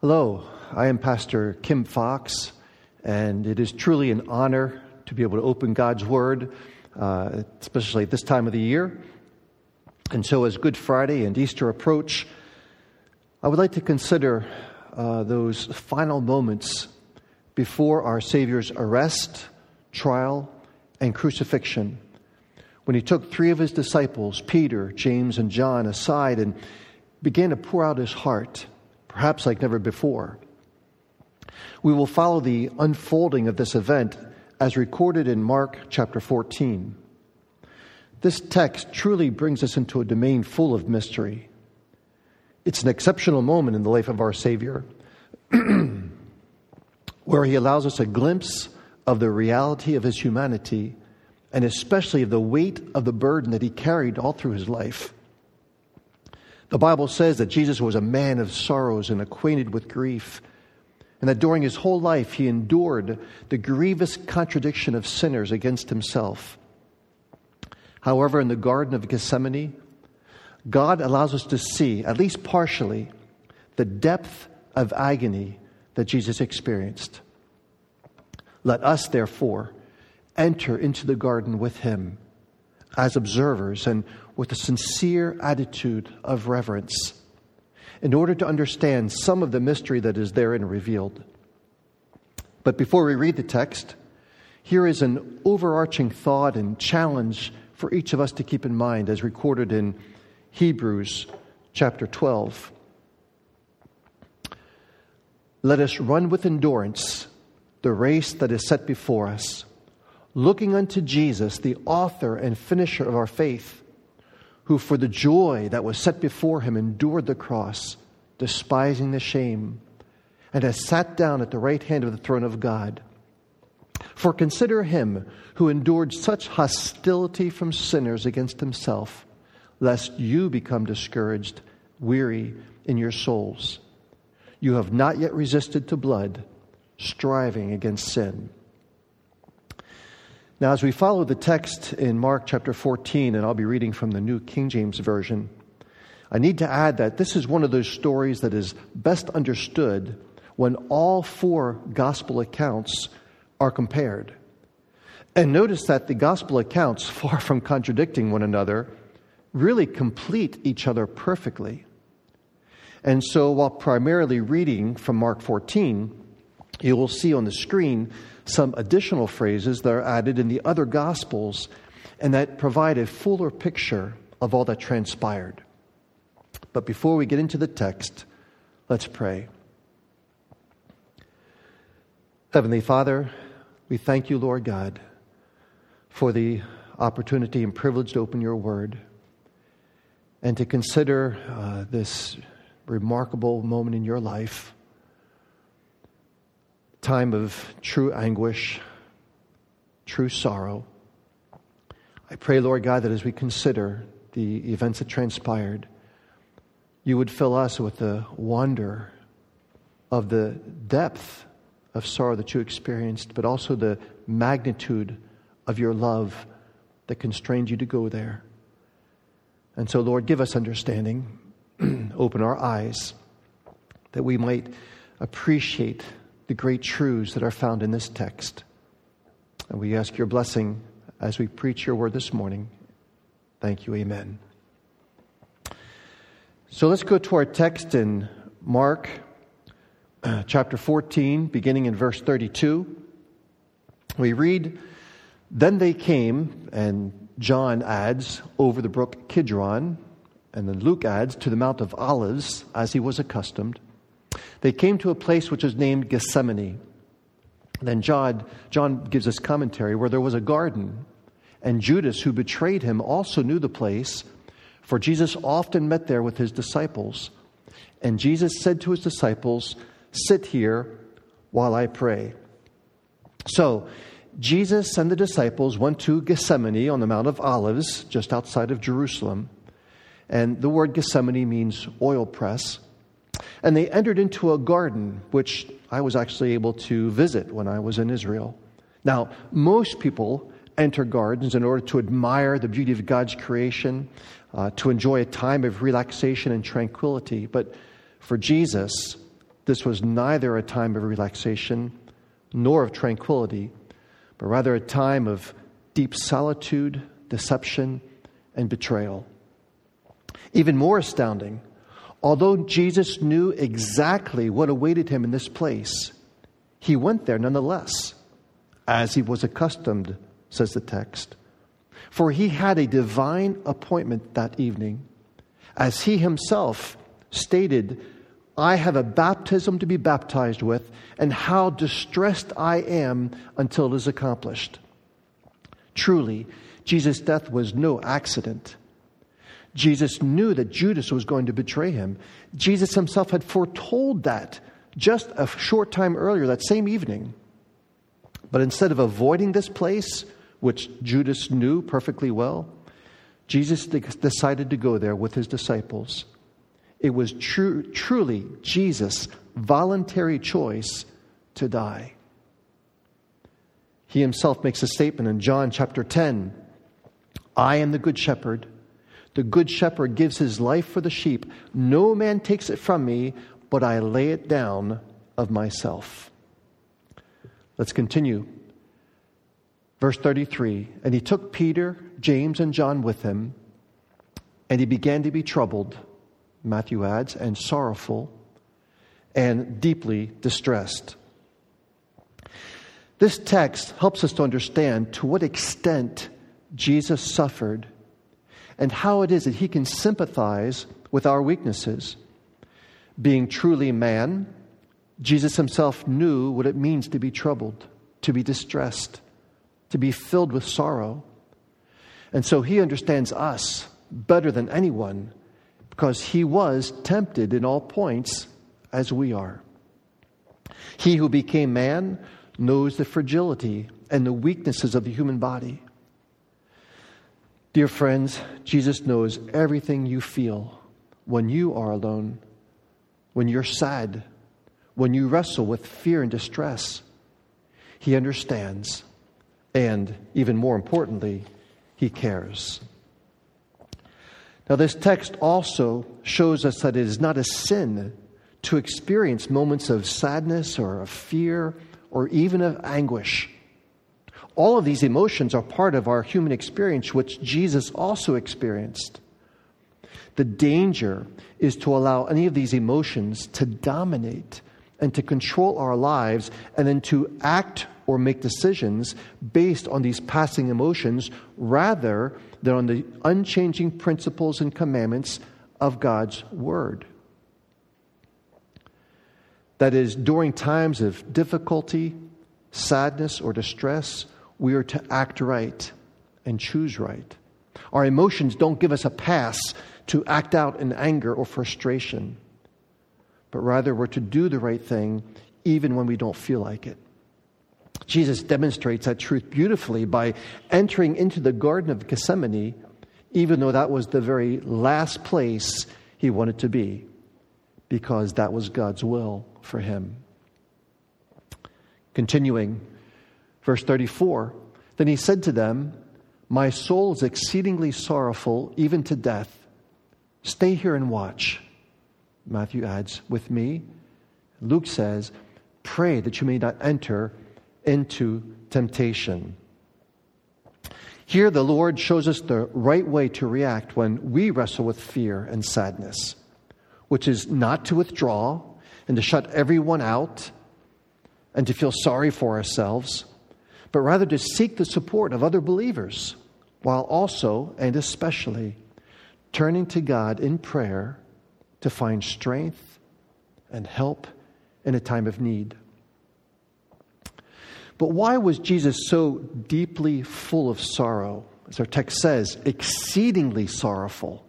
Hello, I am Pastor Kim Fox, and it is truly an honor to be able to open God's Word, uh, especially at this time of the year. And so, as Good Friday and Easter approach, I would like to consider uh, those final moments before our Savior's arrest, trial, and crucifixion, when he took three of his disciples, Peter, James, and John, aside and began to pour out his heart perhaps like never before. We will follow the unfolding of this event as recorded in Mark chapter 14. This text truly brings us into a domain full of mystery. It's an exceptional moment in the life of our Savior where he allows us a glimpse of the reality of his humanity and especially of the weight of the burden that he carried all through his life. The Bible says that Jesus was a man of sorrows and acquainted with grief, and that during his whole life he endured the grievous contradiction of sinners against himself. However, in the Garden of Gethsemane, God allows us to see, at least partially, the depth of agony that Jesus experienced. Let us, therefore, enter into the garden with him as observers and with a sincere attitude of reverence in order to understand some of the mystery that is therein revealed. But before we read the text, here is an overarching thought and challenge for each of us to keep in mind as recorded in Hebrews chapter 12. Let us run with endurance the race that is set before us, looking unto Jesus, the author and finisher of our faith who for the joy that was set before him endured the cross, despising the shame, and has sat down at the right hand of the throne of God. For consider him who endured such hostility from sinners against himself, lest you become discouraged, weary in your souls. You have not yet resisted to blood, striving against sin. Now, as we follow the text in Mark chapter 14, and I'll be reading from the New King James Version, I need to add that this is one of those stories that is best understood when all four gospel accounts are compared. And notice that the gospel accounts, far from contradicting one another, really complete each other perfectly. And so, while primarily reading from Mark 14, you will see on the screen some additional phrases that are added in the other Gospels and that provide a fuller picture of all that transpired. But before we get into the text, let's pray. Heavenly Father, we thank you, Lord God, for the opportunity and privilege to open your word and to consider uh, this remarkable moment in your life time of true anguish, true sorrow. I pray, Lord God, that as we consider the events that transpired, you would fill us with the wonder of the depth of sorrow that you experienced, but also the magnitude of your love that constrained you to go there. And so, Lord, give us understanding, open our eyes, that we might appreciate the great truths that are found in this text. And we ask your blessing as we preach your word this morning. Thank you. Amen. So let's go to our text in Mark uh, chapter 14, beginning in verse 32. We read, Then they came, and John adds, over the brook Kidron, and then Luke adds, to the Mount of Olives, as he was accustomed. They came to a place which is named Gethsemane. Then John, John gives us commentary where there was a garden, and Judas, who betrayed him, also knew the place, for Jesus often met there with his disciples. And Jesus said to his disciples, Sit here while I pray. So, Jesus and the disciples went to Gethsemane on the Mount of Olives, just outside of Jerusalem. And the word Gethsemane means oil press. And they entered into a garden, which I was actually able to visit when I was in Israel. Now, most people enter gardens in order to admire the beauty of God's creation, uh, to enjoy a time of relaxation and tranquility. But for Jesus, this was neither a time of relaxation nor of tranquility, but rather a time of deep solitude, deception, and betrayal. Even more astounding, although Jesus knew exactly what awaited him in this place, he went there nonetheless, as he was accustomed, says the text. For he had a divine appointment that evening, as he himself stated, I have a baptism to be baptized with, and how distressed I am until it is accomplished. Truly, Jesus' death was no accident. Jesus knew that Judas was going to betray him. Jesus himself had foretold that just a short time earlier, that same evening. But instead of avoiding this place, which Judas knew perfectly well, Jesus decided to go there with his disciples. It was true, truly Jesus' voluntary choice to die. He himself makes a statement in John chapter 10 I am the good shepherd. The good shepherd gives his life for the sheep. No man takes it from me, but I lay it down of myself. Let's continue. Verse 33 And he took Peter, James, and John with him, and he began to be troubled, Matthew adds, and sorrowful, and deeply distressed. This text helps us to understand to what extent Jesus suffered and how it is that he can sympathize with our weaknesses. Being truly man, Jesus himself knew what it means to be troubled, to be distressed, to be filled with sorrow. And so he understands us better than anyone because he was tempted in all points as we are. He who became man knows the fragility and the weaknesses of the human body. Dear friends, Jesus knows everything you feel when you are alone, when you're sad, when you wrestle with fear and distress. He understands, and even more importantly, He cares. Now, this text also shows us that it is not a sin to experience moments of sadness or of fear or even of anguish. All of these emotions are part of our human experience, which Jesus also experienced. The danger is to allow any of these emotions to dominate and to control our lives and then to act or make decisions based on these passing emotions rather than on the unchanging principles and commandments of God's Word. That is, during times of difficulty, sadness, or distress, we are to act right and choose right. Our emotions don't give us a pass to act out in anger or frustration, but rather we're to do the right thing even when we don't feel like it. Jesus demonstrates that truth beautifully by entering into the Garden of Gethsemane, even though that was the very last place he wanted to be, because that was God's will for him. Continuing, verse 34 Then he said to them, My soul is exceedingly sorrowful, even to death. Stay here and watch. Matthew adds, with me. Luke says, Pray that you may not enter into temptation. Here, the Lord shows us the right way to react when we wrestle with fear and sadness, which is not to withdraw and to shut everyone out and to feel sorry for ourselves, but rather to seek the support of other believers while also and especially turning to God in prayer to find strength and help in a time of need. But why was Jesus so deeply full of sorrow? As our text says, exceedingly sorrowful.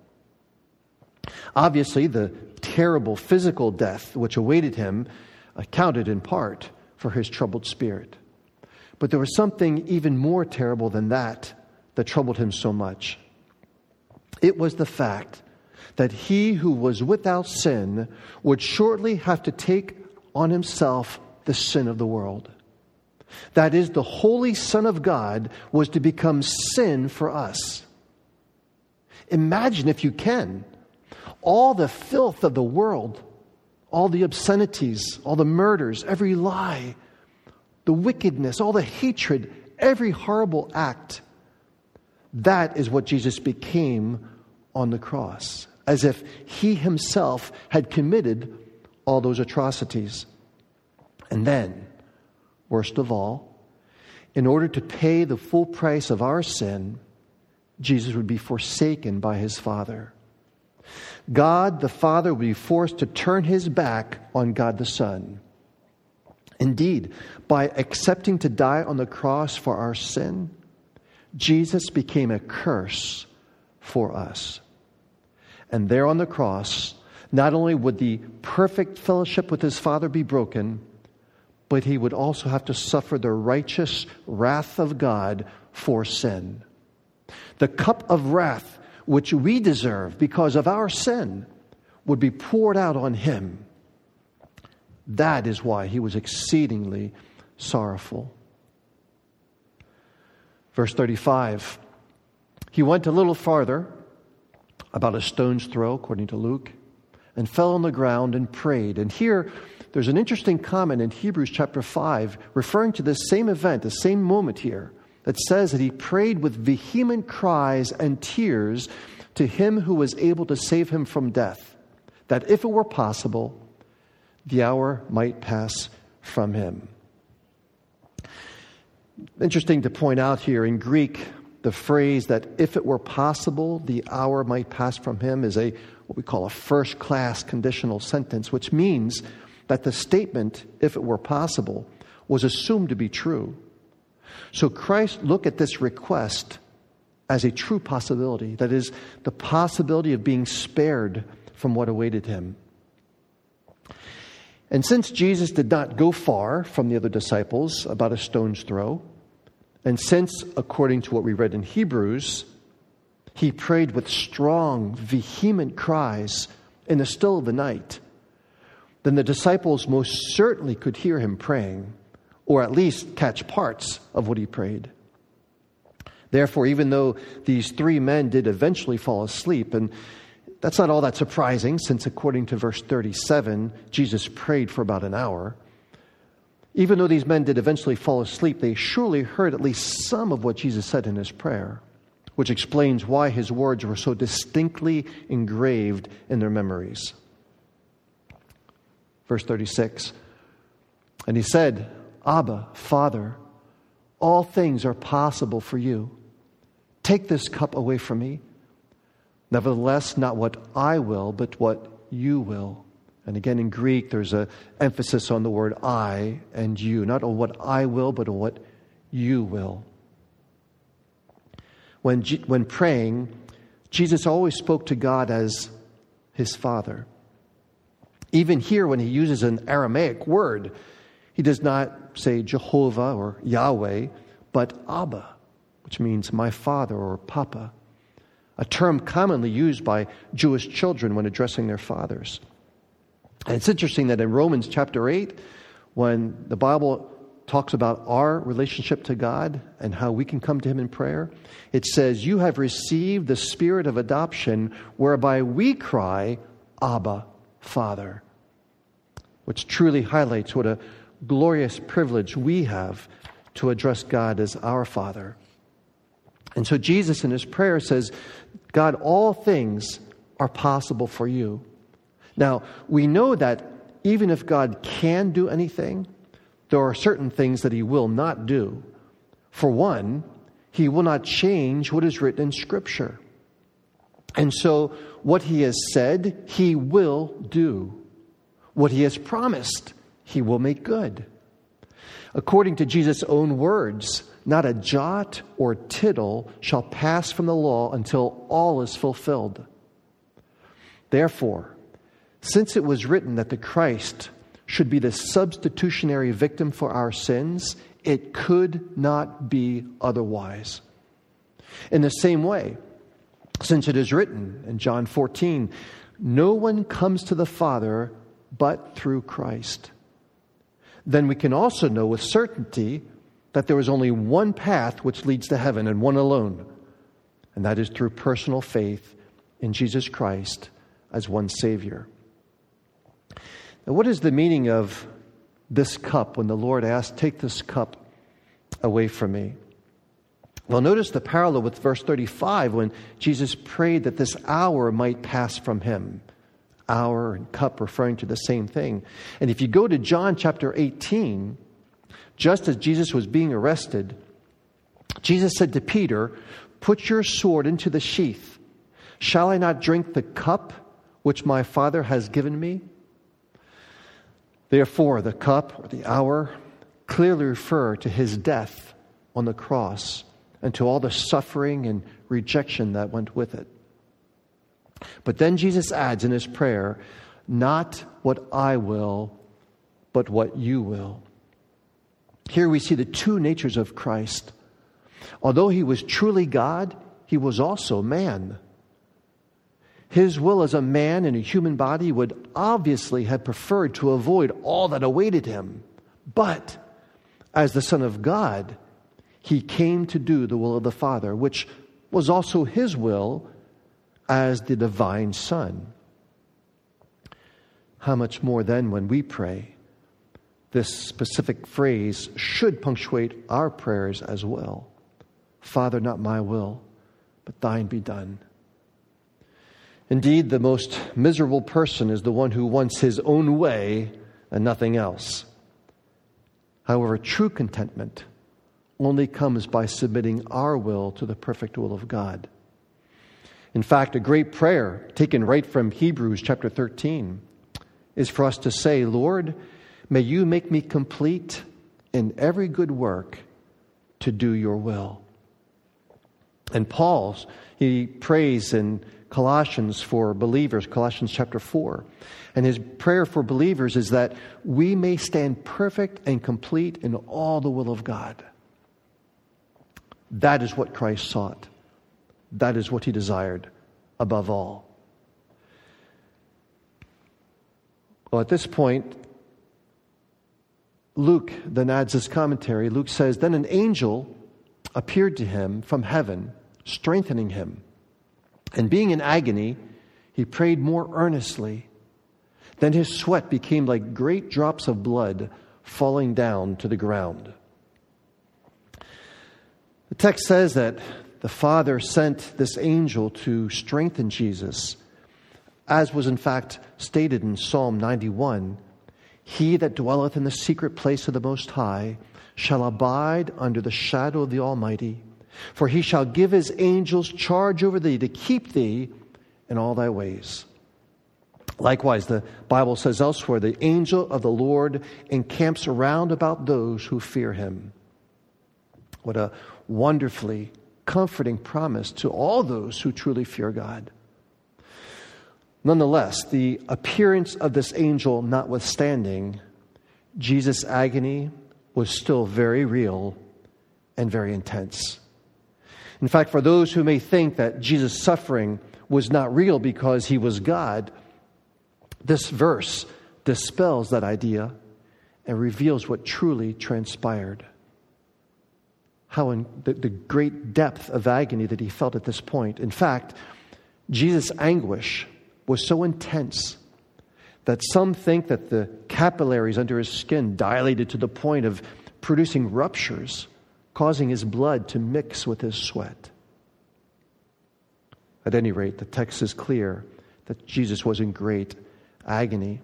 Obviously, the terrible physical death which awaited him accounted in part for his troubled spirit. But there was something even more terrible than that that troubled him so much. It was the fact that he who was without sin would shortly have to take on himself the sin of the world. That is, the Holy Son of God was to become sin for us. Imagine, if you can, all the filth of the world, all the obscenities, all the murders, every lie, the wickedness, all the hatred, every horrible act. That is what Jesus became on the cross, as if he himself had committed all those atrocities. And then, worst of all, in order to pay the full price of our sin, Jesus would be forsaken by his Father. God the Father would be forced to turn his back on God the Son. Indeed, by accepting to die on the cross for our sin, Jesus became a curse for us. And there on the cross, not only would the perfect fellowship with his Father be broken, but he would also have to suffer the righteous wrath of God for sin. The cup of wrath which we deserve because of our sin would be poured out on him. That is why he was exceedingly sorrowful. Verse 35 He went a little farther, about a stone's throw, according to Luke, and fell on the ground and prayed. And here, there's an interesting comment in Hebrews chapter 5 referring to this same event, the same moment here, that says that he prayed with vehement cries and tears to him who was able to save him from death, that if it were possible, the hour might pass from him. Interesting to point out here in Greek, the phrase that if it were possible, the hour might pass from him is a what we call a first class conditional sentence, which means that the statement, if it were possible, was assumed to be true. So Christ looked at this request as a true possibility that is, the possibility of being spared from what awaited him. And since Jesus did not go far from the other disciples, about a stone's throw, and since, according to what we read in Hebrews, he prayed with strong, vehement cries in the still of the night, then the disciples most certainly could hear him praying, or at least catch parts of what he prayed. Therefore, even though these three men did eventually fall asleep, and that's not all that surprising, since according to verse 37, Jesus prayed for about an hour. Even though these men did eventually fall asleep, they surely heard at least some of what Jesus said in his prayer, which explains why his words were so distinctly engraved in their memories. Verse 36 And he said, Abba, Father, all things are possible for you. Take this cup away from me. Nevertheless, not what I will, but what you will. And again, in Greek, there's an emphasis on the word I and you, not on what I will, but on what you will. When, when praying, Jesus always spoke to God as his Father. Even here, when he uses an Aramaic word, he does not say Jehovah or Yahweh, but Abba, which means my father or papa a term commonly used by Jewish children when addressing their fathers. And it's interesting that in Romans chapter 8, when the Bible talks about our relationship to God and how we can come to Him in prayer, it says, You have received the spirit of adoption whereby we cry, Abba, Father, which truly highlights what a glorious privilege we have to address God as our Father. And so Jesus in his prayer says, God, all things are possible for you. Now, we know that even if God can do anything, there are certain things that he will not do. For one, he will not change what is written in Scripture. And so, what he has said, he will do. What he has promised, he will make good. According to Jesus' own words, not a jot or tittle shall pass from the law until all is fulfilled. Therefore, since it was written that the Christ should be the substitutionary victim for our sins, it could not be otherwise. In the same way, since it is written in John 14, no one comes to the Father but through Christ, then we can also know with certainty that there is only one path which leads to heaven and one alone, and that is through personal faith in Jesus Christ as one Savior. Now, what is the meaning of this cup when the Lord asked, Take this cup away from me? Well, notice the parallel with verse 35 when Jesus prayed that this hour might pass from him. Hour and cup referring to the same thing. And if you go to John chapter 18, just as Jesus was being arrested, Jesus said to Peter, Put your sword into the sheath. Shall I not drink the cup which my Father has given me? Therefore, the cup or the hour clearly refer to his death on the cross and to all the suffering and rejection that went with it. But then Jesus adds in his prayer, Not what I will, but what you will. Here we see the two natures of Christ. Although he was truly God, he was also man. His will as a man in a human body would obviously have preferred to avoid all that awaited him. But as the Son of God, he came to do the will of the Father, which was also his will as the divine Son. How much more then when we pray? This specific phrase should punctuate our prayers as well. Father, not my will, but thine be done. Indeed, the most miserable person is the one who wants his own way and nothing else. However, true contentment only comes by submitting our will to the perfect will of God. In fact, a great prayer taken right from Hebrews chapter 13 is for us to say, Lord, may you make me complete in every good work to do your will. And Paul's, he prays in Colossians for believers, Colossians chapter 4. And his prayer for believers is that we may stand perfect and complete in all the will of God. That is what Christ sought. That is what he desired above all. Well, at this point, Luke then adds his commentary. Luke says, Then an angel appeared to him from heaven, strengthening him. And being in agony, he prayed more earnestly. Then his sweat became like great drops of blood falling down to the ground. The text says that the Father sent this angel to strengthen Jesus, as was in fact stated in Psalm 91 He that dwelleth in the secret place of the Most High shall abide under the shadow of the Almighty. For he shall give his angels charge over thee to keep thee in all thy ways. Likewise, the Bible says elsewhere, the angel of the Lord encamps around about those who fear him. What a wonderfully comforting promise to all those who truly fear God. Nonetheless, the appearance of this angel notwithstanding, Jesus' agony was still very real and very intense. In fact, for those who may think that Jesus' suffering was not real because he was God, this verse dispels that idea and reveals what truly transpired how in the, the great depth of agony that he felt at this point. In fact, Jesus' anguish was so intense that some think that the capillaries under his skin dilated to the point of producing ruptures, causing his blood to mix with his sweat. At any rate, the text is clear that Jesus was in great agony.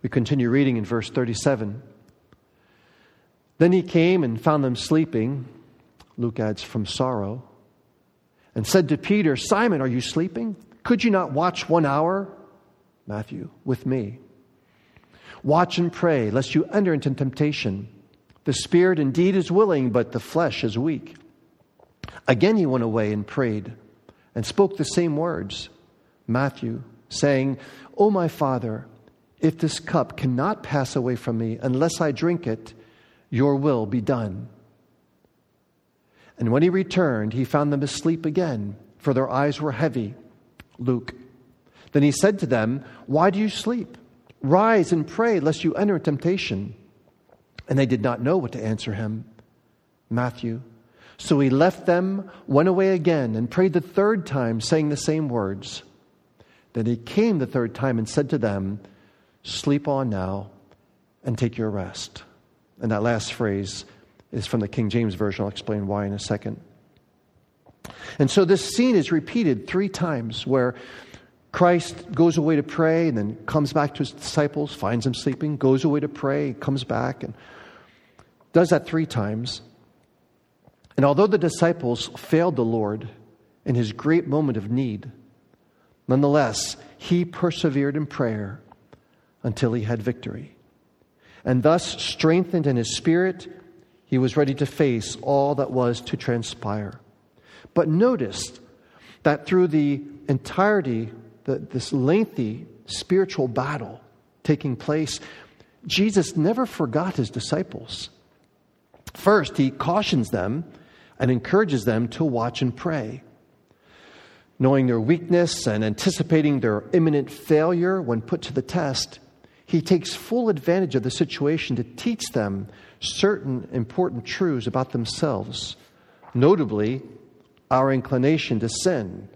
We continue reading in verse 37. Then he came and found them sleeping, Luke adds, from sorrow, and said to Peter, Simon, are you sleeping? Could you not watch one hour? Matthew, with me. Watch and pray, lest you enter into temptation. The spirit indeed is willing, but the flesh is weak. Again he went away and prayed and spoke the same words, Matthew, saying, O my Father, if this cup cannot pass away from me unless I drink it, your will be done. And when he returned, he found them asleep again, for their eyes were heavy. Luke. Then he said to them, Why do you sleep? Rise and pray, lest you enter temptation. And they did not know what to answer him. Matthew. So he left them, went away again, and prayed the third time, saying the same words. Then he came the third time and said to them, sleep on now, and take your rest. And that last phrase is from the King James Version. I'll explain why in a second. And so this scene is repeated three times where Christ goes away to pray and then comes back to his disciples, finds them sleeping, goes away to pray, comes back, and does that three times. And although the disciples failed the Lord in his great moment of need, nonetheless, he persevered in prayer until he had victory. And thus, strengthened in his spirit, he was ready to face all that was to transpire. But notice that through the entirety, the, this lengthy spiritual battle taking place, Jesus never forgot his disciples. First, he cautions them and encourages them to watch and pray. Knowing their weakness and anticipating their imminent failure when put to the test, he takes full advantage of the situation to teach them certain important truths about themselves, notably our inclination to sin,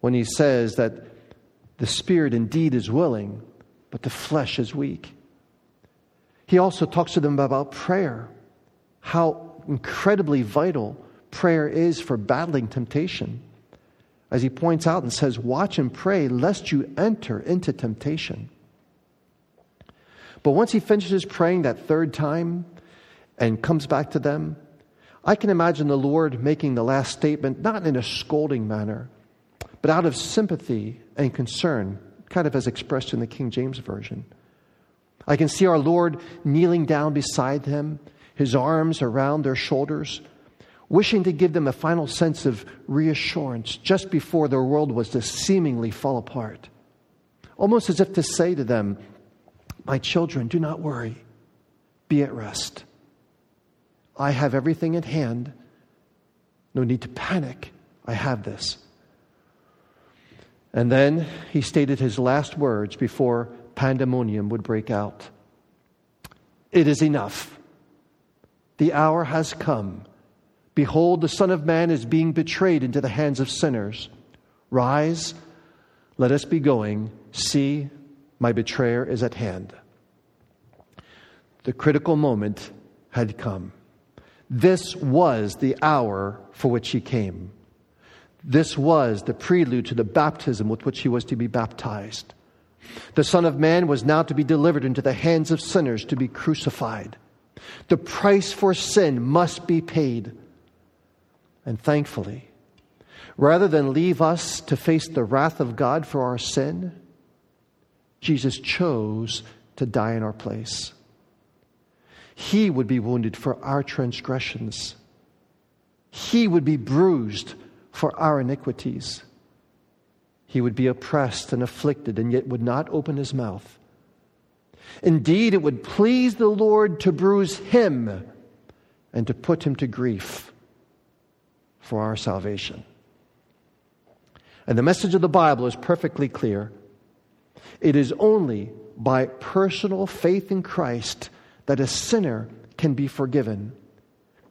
when he says that the spirit indeed is willing, but the flesh is weak. He also talks to them about prayer, how incredibly vital prayer is for battling temptation. As he points out and says, Watch and pray lest you enter into temptation. But once he finishes praying that third time and comes back to them, I can imagine the Lord making the last statement not in a scolding manner, but out of sympathy and concern, kind of as expressed in the King James Version. I can see our Lord kneeling down beside them, his arms around their shoulders, wishing to give them a final sense of reassurance just before their world was to seemingly fall apart. Almost as if to say to them, my children, do not worry. Be at rest. I have everything at hand. No need to panic. I have this. And then he stated his last words before pandemonium would break out It is enough. The hour has come. Behold, the Son of Man is being betrayed into the hands of sinners. Rise, let us be going. See, my betrayer is at hand. The critical moment had come. This was the hour for which he came. This was the prelude to the baptism with which he was to be baptized. The Son of Man was now to be delivered into the hands of sinners to be crucified. The price for sin must be paid. And thankfully, rather than leave us to face the wrath of God for our sin, Jesus chose to die in our place. He would be wounded for our transgressions, He would be bruised for our iniquities. He would be oppressed and afflicted, and yet would not open his mouth. Indeed, it would please the Lord to bruise him and to put him to grief for our salvation. And the message of the Bible is perfectly clear. It is only by personal faith in Christ that a sinner can be forgiven,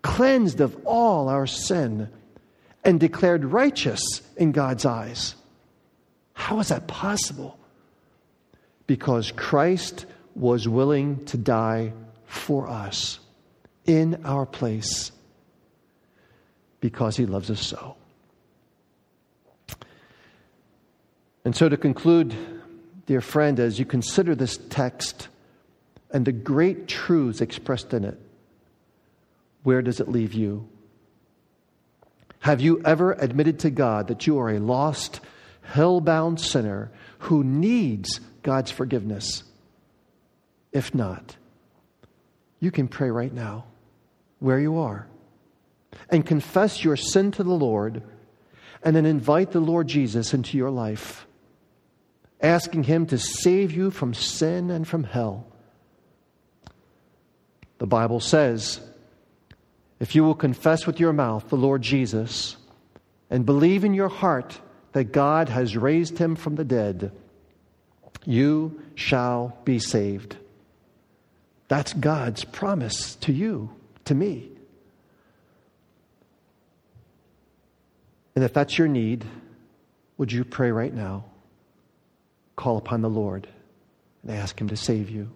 cleansed of all our sin, and declared righteous in God's eyes. How is that possible? Because Christ was willing to die for us in our place because he loves us so. And so, to conclude dear friend, as you consider this text and the great truths expressed in it, where does it leave you? Have you ever admitted to God that you are a lost, hell-bound sinner who needs God's forgiveness? If not, you can pray right now, where you are, and confess your sin to the Lord, and then invite the Lord Jesus into your life asking Him to save you from sin and from hell. The Bible says, if you will confess with your mouth the Lord Jesus and believe in your heart that God has raised him from the dead, you shall be saved. That's God's promise to you, to me. And if that's your need, would you pray right now? call upon the Lord. and ask Him to save you.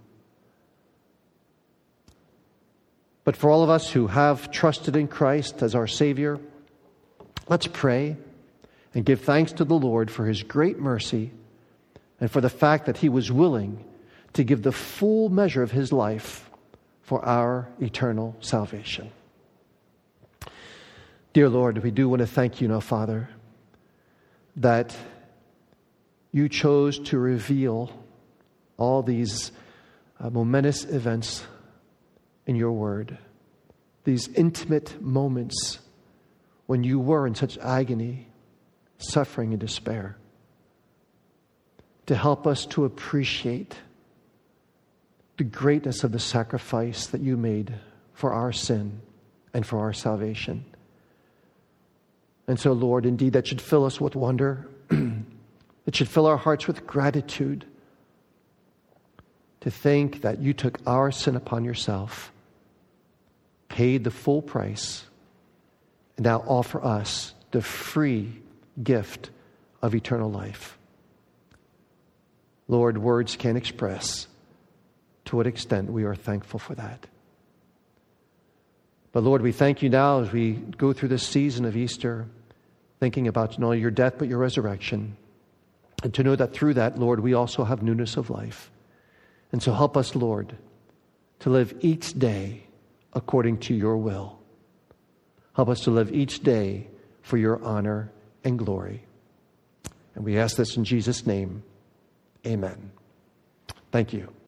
But for all of us who have trusted in Christ as our Savior, let's pray and give thanks to the Lord for His great mercy and for the fact that He was willing to give the full measure of His life for our eternal salvation. Dear Lord, we do want to thank you now, Father, that you chose to reveal all these uh, momentous events in your word, these intimate moments when you were in such agony, suffering, and despair, to help us to appreciate the greatness of the sacrifice that you made for our sin and for our salvation. And so, Lord, indeed, that should fill us with wonder. it should fill our hearts with gratitude to think that you took our sin upon yourself, paid the full price, and now offer us the free gift of eternal life. Lord, words can't express to what extent we are thankful for that. But Lord, we thank you now as we go through this season of Easter, thinking about not only your death, but your resurrection. And to know that through that, Lord, we also have newness of life. And so help us, Lord, to live each day according to your will. Help us to live each day for your honor and glory. And we ask this in Jesus' name. Amen. Thank you.